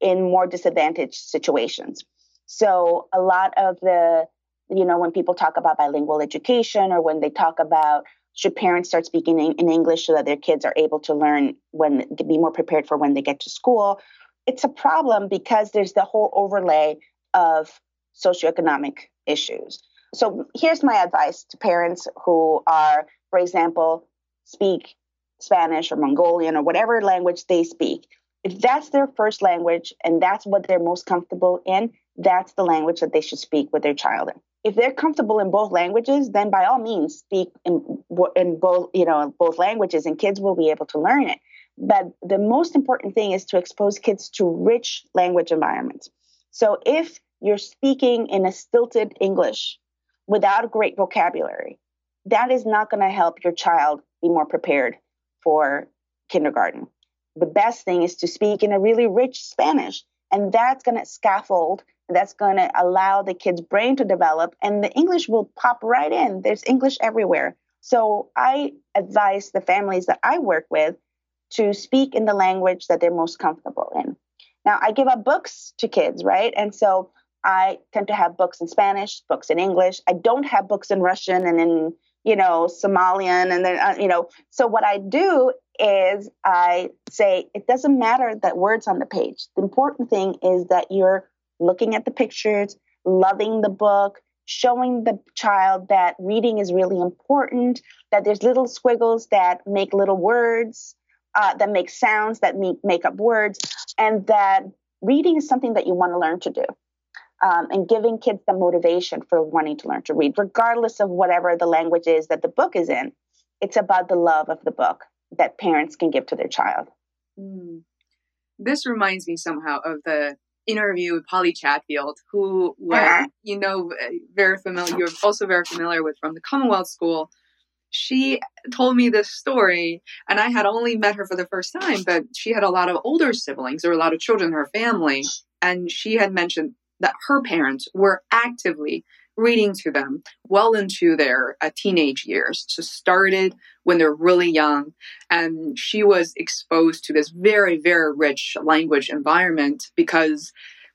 in more disadvantaged situations. So a lot of the you know when people talk about bilingual education or when they talk about should parents start speaking in, English so that their kids are able to learn when to be more prepared for when they get to school? It's a problem because there's the whole overlay of socioeconomic issues. So here's my advice to parents who are, for example, speak Spanish or Mongolian or whatever language they speak. If that's their first language and that's what they're most comfortable in, that's the language that they should speak with their child in if they're comfortable in both languages, then by all means speak in, in both, you know, both languages, and kids will be able to learn it. But the most important thing is to expose kids to rich language environments. So if you're speaking in a stilted English without great vocabulary, that is not going to help your child be more prepared for kindergarten. The best thing is to speak in a really rich Spanish, and that's going to scaffold that's going to allow the kid's brain to develop and the english will pop right in. There's english everywhere. So i advise the families that i work with to speak in the language that they're most comfortable in. Now i give up books to kids right? And so i tend to have books in spanish books in english. I don't have books in russian and in you know somalian and then uh, you know. So what i do is i say it doesn't matter that words on the page. The important thing is that you're looking at the pictures, loving the book, showing the child that reading is really important, that there's little squiggles that make little words, uh, that make sounds that make, make up words, and that reading is something that you want to learn to do. Um, and giving kids the motivation for wanting to learn to read, regardless of whatever the language is that the book is in. It's about the love of the book that parents can give to their child. Mm. This reminds me somehow of the interview with Polly Chatfield, who was, uh-huh. you know, very familiar, you're also very familiar with from the Commonwealth School. She told me this story, and I had only met her for the first time, but she had a lot of older siblings. There were a lot of children in her family. And she had mentioned that her parents were actively reading to them well into their uh, teenage years. So started when they're really young, and she was exposed to this very very rich language environment because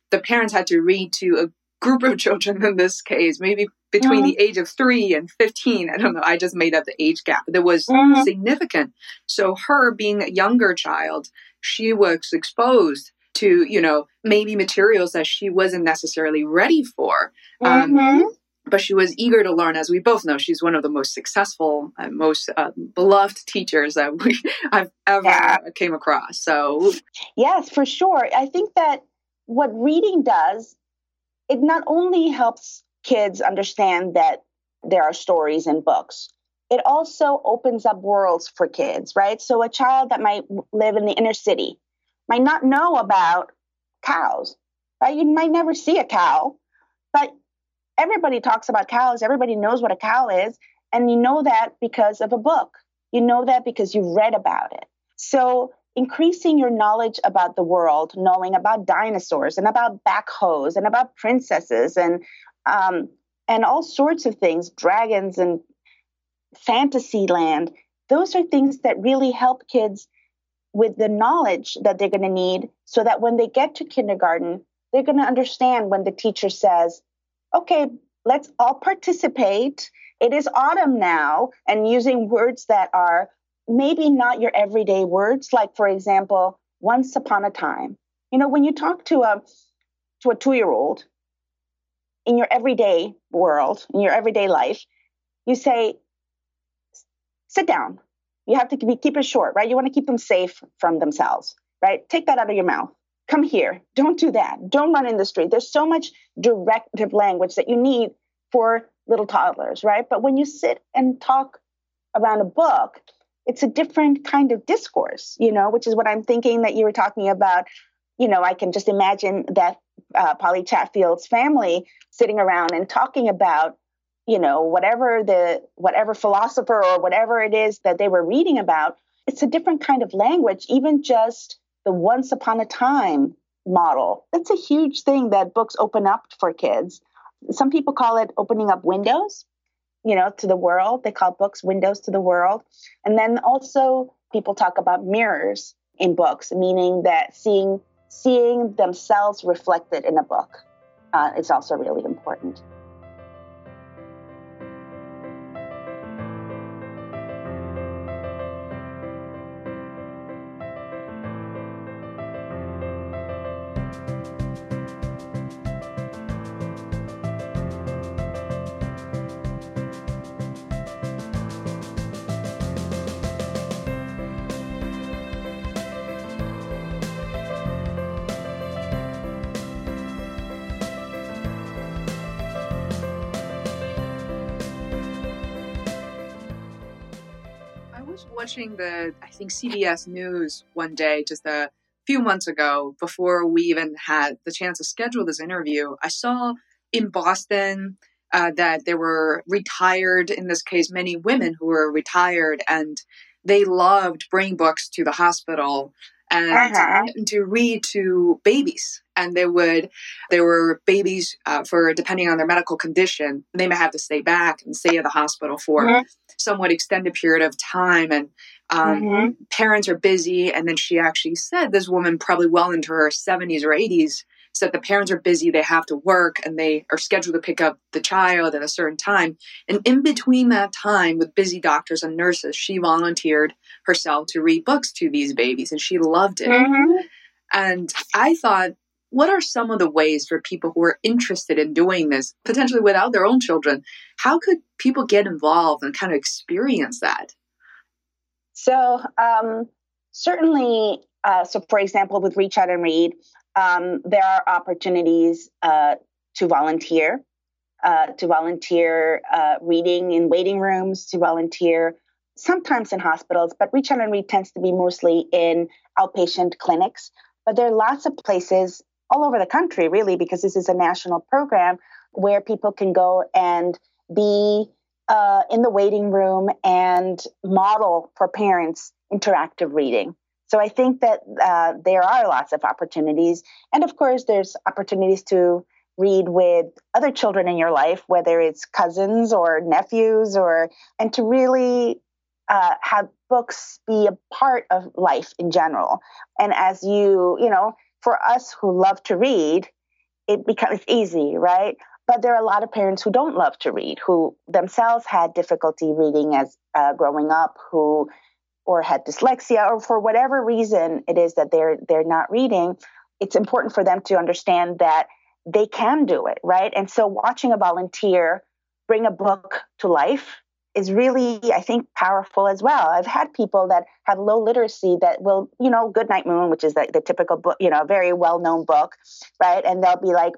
the parents had to read to a group of *laughs* children in this case, maybe between mm-hmm. the age of three and 15. I don't know. I just made up the age gap. That was mm-hmm. significant. So her being a younger child, she was exposed to you know maybe materials that she wasn't necessarily ready for um, mm-hmm. but she was eager to learn as we both know she's one of the most successful and most uh, beloved teachers that we *laughs* i've ever yeah. came across so yes for sure i think that what reading does it not only helps kids understand that there are stories in books it also opens up worlds for kids right so a child that might live in the inner city might not know about cows, right? You might never see a cow, but everybody talks about cows. Everybody knows what a cow is. And you know that because of a book. You know that because you've read about it. So increasing your knowledge about the world, knowing about dinosaurs and about backhoes and about princesses and um, and all sorts of things, dragons and fantasy land. Those are things that really help kids with the knowledge that they're going to need so that when they get to kindergarten, they're going to understand when the teacher says, okay, let's all participate. It is autumn now, and using words that are maybe not your everyday words, like, for example, once upon a time. You know, when you talk to a to a two year old in your everyday world, in your everyday life, you say, sit down. You have to keep it short, right? You want to keep them safe from themselves, right? Take that out of your mouth. Come here. Don't do that. Don't run in the street. There's so much directive language that you need for little toddlers, right? But when you sit and talk around a book, it's a different kind of discourse, you know, which is what I'm thinking that you were talking about. You know, I can just imagine that uh, Polly Chatfield's family sitting around and talking about, you know, whatever the whatever philosopher or whatever it is that they were reading about. It's a different kind of language, even just the once upon a time model that's a huge thing that books open up for kids. Some people call it opening up windows, you know, to the world. They call books windows to the world. And then also people talk about mirrors in books, meaning that seeing seeing themselves reflected in a book uh, is also really important. The, I think, CBS News one day, just a few months ago, before we even had the chance to schedule this interview, I saw in Boston uh, that there were retired, in this case, many women who were retired, and they loved bringing books to the hospital and uh-huh. to read to babies. And they would, there were babies uh, for depending on their medical condition, they may have to stay back and stay at the hospital for mm-hmm. somewhat extended period of time. And um, mm-hmm. parents are busy. And then she actually said, this woman, probably well into her 70s or 80s, said the parents are busy, they have to work, and they are scheduled to pick up the child at a certain time. And in between that time, with busy doctors and nurses, she volunteered herself to read books to these babies, and she loved it. Mm-hmm. And I thought, what are some of the ways for people who are interested in doing this, potentially without their own children? How could people get involved and kind of experience that? So, um, certainly, uh, so for example, with Reach Out and Read, um, there are opportunities uh, to volunteer, uh, to volunteer uh, reading in waiting rooms, to volunteer sometimes in hospitals, but Reach Out and Read tends to be mostly in outpatient clinics. But there are lots of places all over the country, really, because this is a national program where people can go and be uh, in the waiting room and model for parents interactive reading. So I think that uh, there are lots of opportunities. And of course, there's opportunities to read with other children in your life, whether it's cousins or nephews, or and to really uh, have books be a part of life in general. And as you, you know, for us who love to read, it becomes easy, right? But there are a lot of parents who don't love to read, who themselves had difficulty reading as uh, growing up, who or had dyslexia or for whatever reason it is that they're they're not reading it's important for them to understand that they can do it right? And so watching a volunteer bring a book to life is really i think powerful as well. I've had people that have low literacy that will you know good night moon which is the, the typical book you know very well known book right? And they'll be like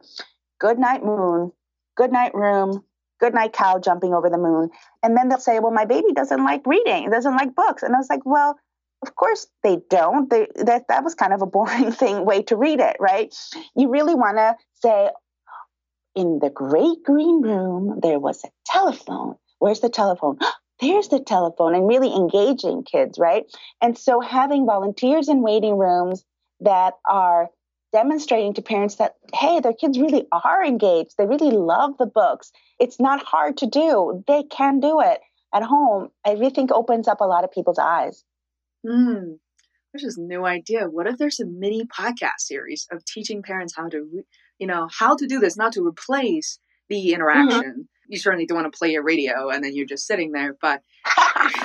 good night moon good night room good night cow jumping over the moon. And then they'll say, well, my baby doesn't like reading, doesn't like books. And I was like, well, of course they don't. They, that, that was kind of a boring *laughs* thing, way to read it, right? You really want to say, in the great green room, there was a telephone. Where's the telephone? Oh, there's the telephone and really engaging kids, right? And so having volunteers in waiting rooms that are demonstrating to parents that, hey, their kids really are engaged. They really love the books. It's not hard to do. They can do it at home. I really think opens up a lot of people's eyes. Mm, there's this new idea. What if there's a mini podcast series of teaching parents how to, you know, how to do this, not to replace the mm-hmm. interaction. Mm-hmm. You certainly don't want to play your radio and then you're just sitting there, but *laughs*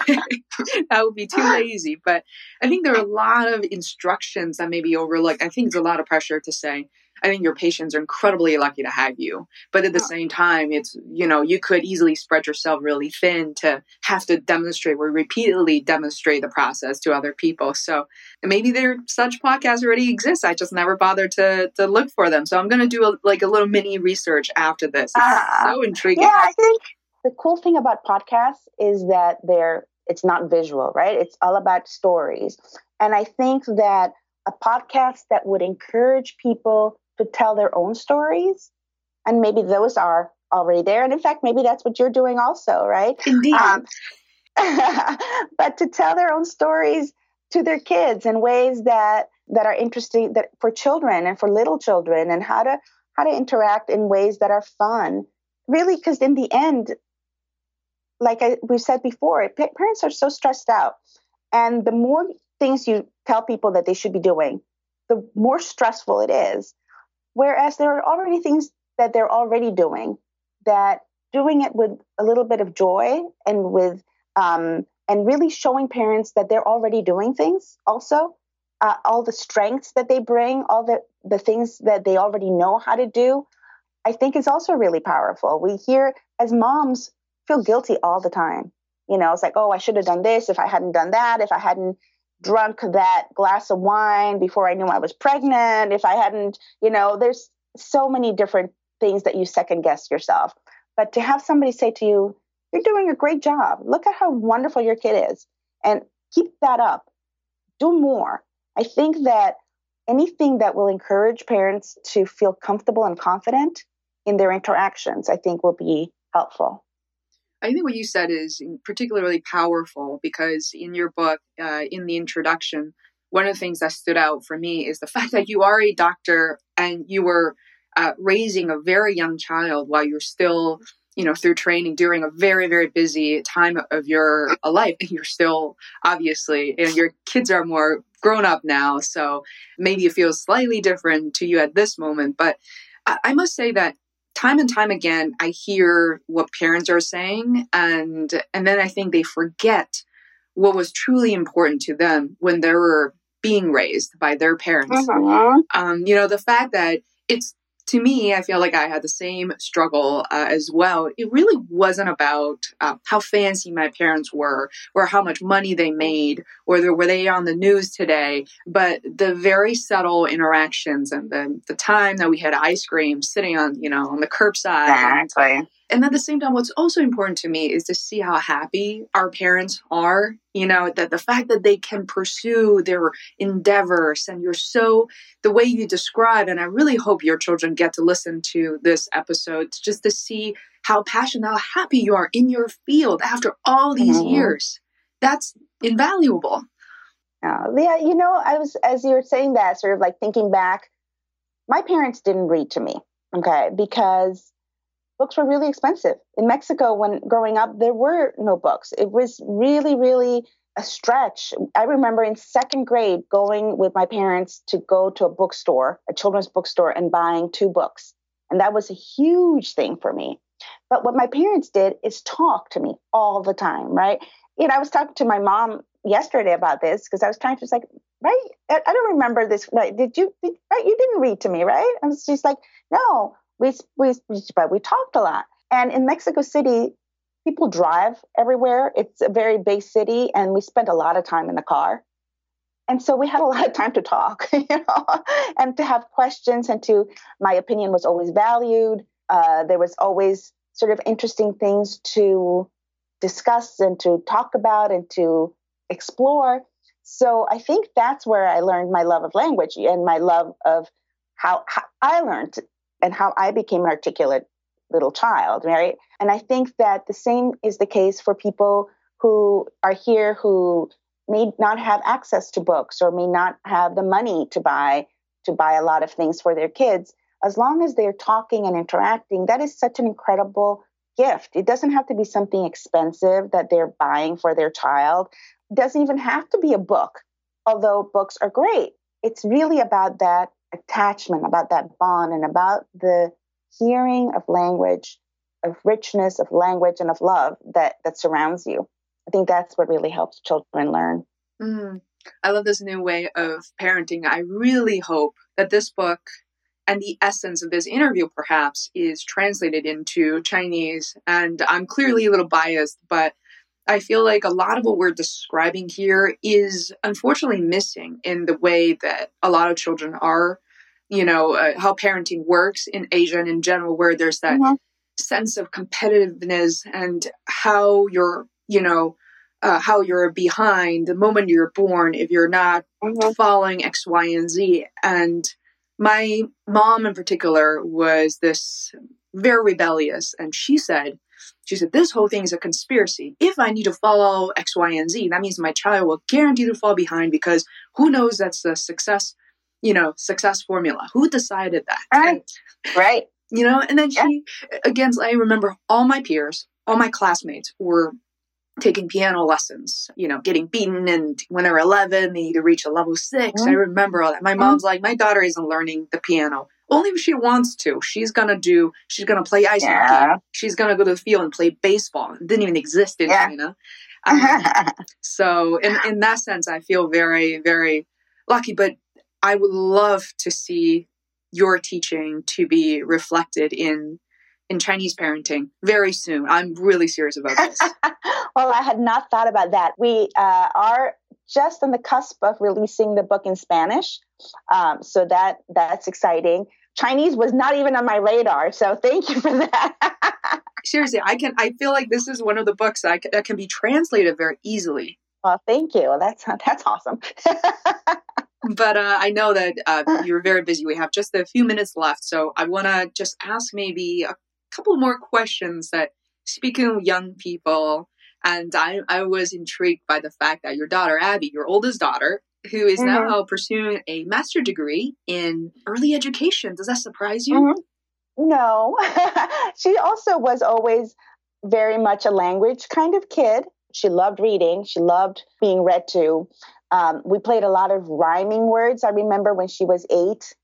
*laughs* that would be too lazy. But I think there are a lot of instructions that may be overlooked. I think it's a lot of pressure to say, I think your patients are incredibly lucky to have you. But at the same time, it's, you know, you could easily spread yourself really thin to have to demonstrate or repeatedly demonstrate the process to other people. So maybe there such podcasts already exist. I just never bothered to to look for them. So I'm going to do a, like a little mini research after this. It's uh, so intriguing. Yeah, I think the cool thing about podcasts is that they're it's not visual, right? It's all about stories. And I think that a podcast that would encourage people to tell their own stories. And maybe those are already there. And in fact, maybe that's what you're doing also, right? Indeed. Um, *laughs* but to tell their own stories to their kids in ways that that are interesting that for children and for little children and how to how to interact in ways that are fun really because in the end like I, we said before parents are so stressed out and the more things you tell people that they should be doing the more stressful it is Whereas there are already things that they're already doing that doing it with a little bit of joy and with um, and really showing parents that they're already doing things also uh, all the strengths that they bring all the the things that they already know how to do i think is also really powerful. We hear as moms feel guilty all the time. You know it's like oh i should have done this if i hadn't done that if i hadn't drunk that glass of wine before I knew I was pregnant, if I hadn't, you know, there's so many different things that you second guess yourself. But to have somebody say to you, you're doing a great job. Look at how wonderful your kid is. And keep that up. Do more. I think that anything that will encourage parents to feel comfortable and confident in their interactions, I think will be helpful. I think what you said is particularly powerful because in your book, uh, in the introduction, one of the things that stood out for me is the *laughs* fact that you are a doctor and you were uh, raising a very young child while you're still, you know, through training during a very, very busy time of your uh, life. And *laughs* you're still obviously, and your kids are more grown up now. So maybe it feels slightly different to you at this moment. But I, I must say that time and time again i hear what parents are saying and and then i think they forget what was truly important to them when they were being raised by their parents uh-huh. um, you know the fact that it's to me, I feel like I had the same struggle uh, as well. It really wasn't about uh, how fancy my parents were or how much money they made or the, were they on the news today, but the very subtle interactions and the, the time that we had ice cream sitting on, you know, on the curbside. Exactly and at the same time, what's also important to me is to see how happy our parents are. You know, that the fact that they can pursue their endeavors and you're so, the way you describe, and I really hope your children get to listen to this episode just to see how passionate, how happy you are in your field after all these mm-hmm. years. That's invaluable. Uh, yeah, you know, I was, as you were saying that, sort of like thinking back, my parents didn't read to me, okay, because books were really expensive. In Mexico, when growing up, there were no books. It was really, really a stretch. I remember in second grade going with my parents to go to a bookstore, a children's bookstore, and buying two books. And that was a huge thing for me. But what my parents did is talk to me all the time, right? You know, I was talking to my mom yesterday about this because I was trying to just like, right? I, don't remember this. Right? Did you? Right? You didn't read to me, right? Was just like, no we, we, but we talked a lot. And in Mexico City, people drive everywhere. It's a very big city, and we spent a lot of time in the car. And so we had a lot of time to talk, *laughs* you know, and to have questions. And to my opinion was always valued. Uh, there was always sort of interesting things to discuss and to talk about and to explore. So I think that's where I learned my love of language and my love of how, how I learned and how I became an articulate little child, right? And I think that the same is the case for people who are here who may not have access to books or may not have the money to buy to buy a lot of things for their kids. As long as they're talking and interacting that is such an incredible gift. It doesn't have to be something expensive that they're buying for their child. It doesn't even have to be a book although books are great. It's really about that attachment about that bond and about the hearing of language of richness of language and of love that that surrounds you I think that's what really helps children learn. Mm, I love this new way of parenting. I really hope that this book and the essence of this interview perhaps is translated into Chinese. And I'm clearly a little biased, but I feel like a lot of what we're describing here is unfortunately missing in the way that a lot of children are, you know, uh, how parenting works in Asia and in general, where there's that mm-hmm. sense of competitiveness and how you're you know, uh, how you're behind the moment you're born if you're not mm-hmm. following X, Y, and Z. And my mom, in particular, was this very rebellious, and she said, she said, this whole thing is a conspiracy. If I need to follow X, Y, and Z, that means my child will guarantee to fall behind because who knows that's the success, you know, success formula. Who decided that? Right. And, right. You know, and then she, yeah. again, I remember all my peers, all my classmates were taking piano lessons, you know, getting beaten. And when they were 11, they need to reach a level 6 mm-hmm. I remember all that. My mom's like, my daughter isn't learning the piano. Only if she wants to. She's going to do, she's going to play ice yeah. hockey. She's going to go to the field and play baseball. It didn't even exist in yeah. China. Um, *laughs* so, in, in that sense, I feel very, very lucky. But I would love to see your teaching to be reflected in in Chinese parenting very soon. I'm really serious about this. *laughs* well, I had not thought about that. We uh, are just on the cusp of releasing the book in Spanish, um, so that that's exciting. Chinese was not even on my radar, so thank you for that. *laughs* Seriously, I can. I feel like this is one of the books that, can, that can be translated very easily. Well, thank you. That's that's awesome. *laughs* but uh, I know that uh, you're very busy. We have just a few minutes left, so I want to just ask maybe a couple more questions that speaking of young people, and I, I was intrigued by the fact that your daughter, Abby, your oldest daughter, who is mm-hmm. now pursuing a master degree in early education. Does that surprise you? Mm-hmm. No. *laughs* she also was always very much a language kind of kid. She loved reading, she loved being read to. Um, we played a lot of rhyming words. I remember when she was eight,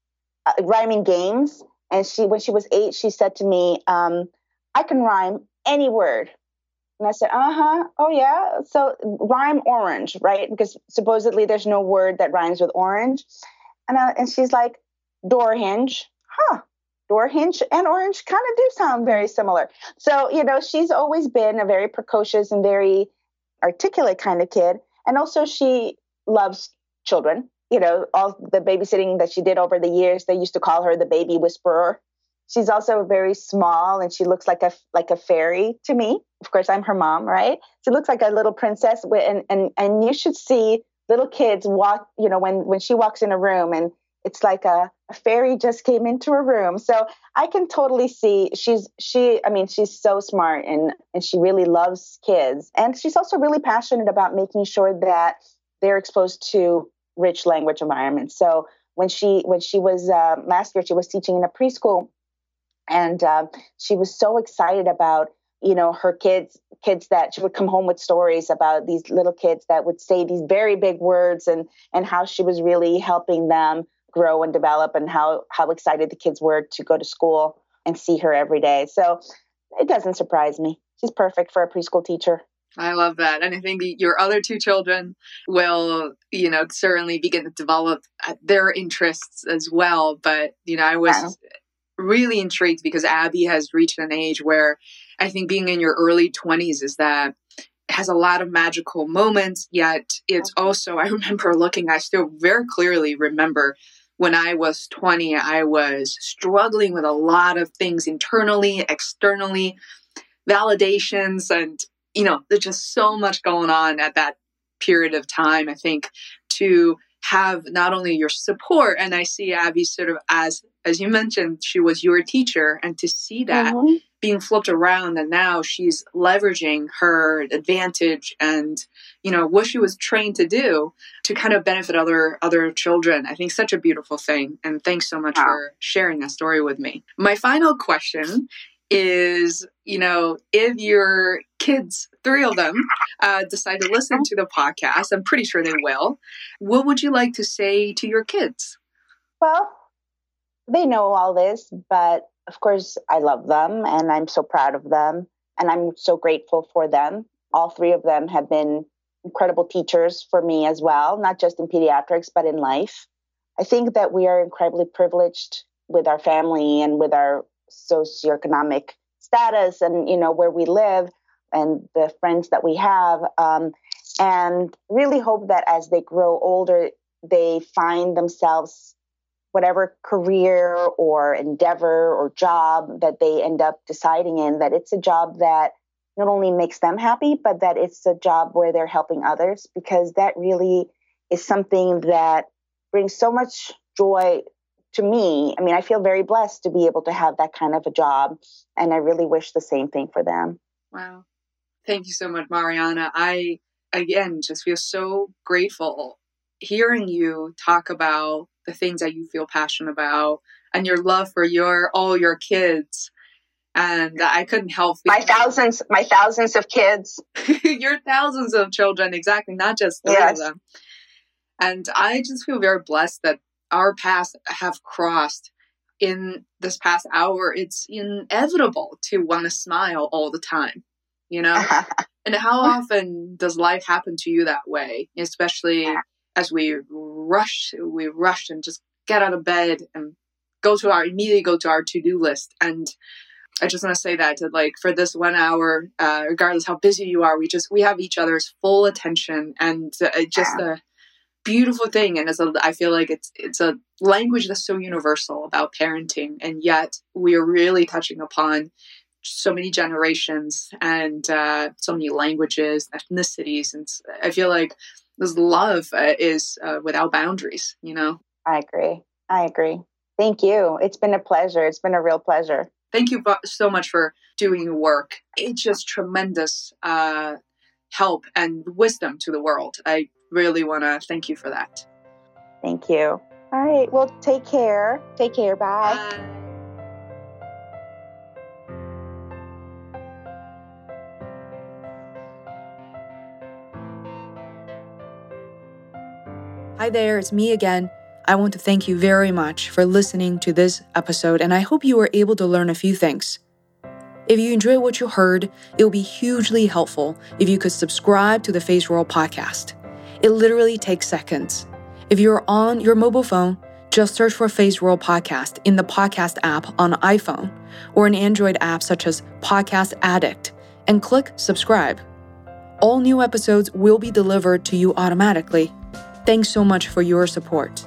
uh, rhyming games. And she, when she was eight, she said to me, um, "I can rhyme any word." And I said, "Uh huh. Oh yeah. So rhyme orange, right? Because supposedly there's no word that rhymes with orange." And I, and she's like, "Door hinge." Huh. Door hinge and orange kind of do sound very similar. So you know, she's always been a very precocious and very articulate kind of kid, and also she loves children you know, all the babysitting that she did over the years, they used to call her the baby whisperer. She's also very small and she looks like a like a fairy to me. Of course, I'm her mom, right? She looks like a little princess and and and you should see little kids walk, you know, when when she walks in a room and it's like a, a fairy just came into a room. So I can totally see she's she I mean she's so smart and and she really loves kids. And she's also really passionate about making sure that they're exposed to rich language environments So when she when she was uh, last year, she was teaching in a preschool, and uh, she was so excited about you know her kids kids that she would come home with stories about these little kids that would say these very big words and and how she was really helping them grow and develop and how how excited the kids were to go to school and see her every day so it doesn't surprise me she's perfect for a preschool teacher I love that. And I think your other two children will, you know, certainly begin to develop uh, their interests as well. But, you know, I was wow. Really intrigued because Abby has reached an age where I think being in your early 20s is that has a lot of magical moments, yet it's also, I *laughs* remember looking, I still very clearly remember when I was 20, I was struggling with a lot of things internally, externally, validations, and you know, there's just so much going on at that period of time. I think to have not only your support, and I see Abby sort of as as you mentioned, she was your teacher, and to see that mm-hmm. being flipped around, and now she's leveraging her advantage and you know what she was trained to do to kind of benefit other other children. I think such a beautiful thing, and thanks so much wow. for sharing that story with me. My final question is you know if your kids three of them uh, decide to listen to the podcast i'm pretty sure they will what would you like to say to your kids well they know all this, but of course, I love them and I'm so proud of them and I'm so grateful for them. All three of them have been incredible teachers for me as well, not just in pediatrics, but in life. I think that we are incredibly privileged with our family and with our socioeconomic status and you know where we live and the friends that we have um, and really hope that as they grow older they find themselves whatever career or endeavor or job that they end up deciding in, that it's a job that not only makes them happy, but that it's a job where they're helping others, because that really is something that brings so much joy to me. I mean, I feel very blessed to be able to have that kind of a job, and I really wish the same thing for them. Wow. Thank you so much, Mariana. I, again, just feel so grateful hearing you talk about the things that you feel passionate about and your love for your all your kids. And i couldn't help my thousands my thousands of kids. *laughs* Your thousands of children exactly not just three yes. of them. And i just feel very blessed that our paths have crossed in this past hour. It's inevitable to want to smile all the time you know? *laughs* And how often does life happen to you that way especially as we rush, we rush and just get out of bed and go to our immediately go to our to do list. And I just want to say that to like for this one hour, uh, regardless how busy you are, we just we have each other's full attention and uh, just a beautiful thing. And as a, I feel like it's it's a language that's so universal about parenting, and yet we are really touching upon so many generations and uh, so many languages, ethnicities, and I feel like this love uh, is uh, without boundaries you know? I agree. I agree. Thank you. It's been a pleasure. It's been a real pleasure. Thank you so much for doing your work. It's just tremendous uh, help and wisdom to the world. I really want to thank you for that. Thank you. All right. Well take care. Take care. Bye. bye. Hi there, it's me again. I want to thank you very much for listening to this episode, and I hope you were able to learn a few things. If you enjoyed what you heard, it would be hugely helpful if you could subscribe to the Face World podcast. It literally takes seconds. If you're on your mobile phone, just search for Face World Podcast in the podcast app on iPhone or an Android app such as Podcast Addict and click subscribe. All new episodes will be delivered to you automatically Thanks so much for your support.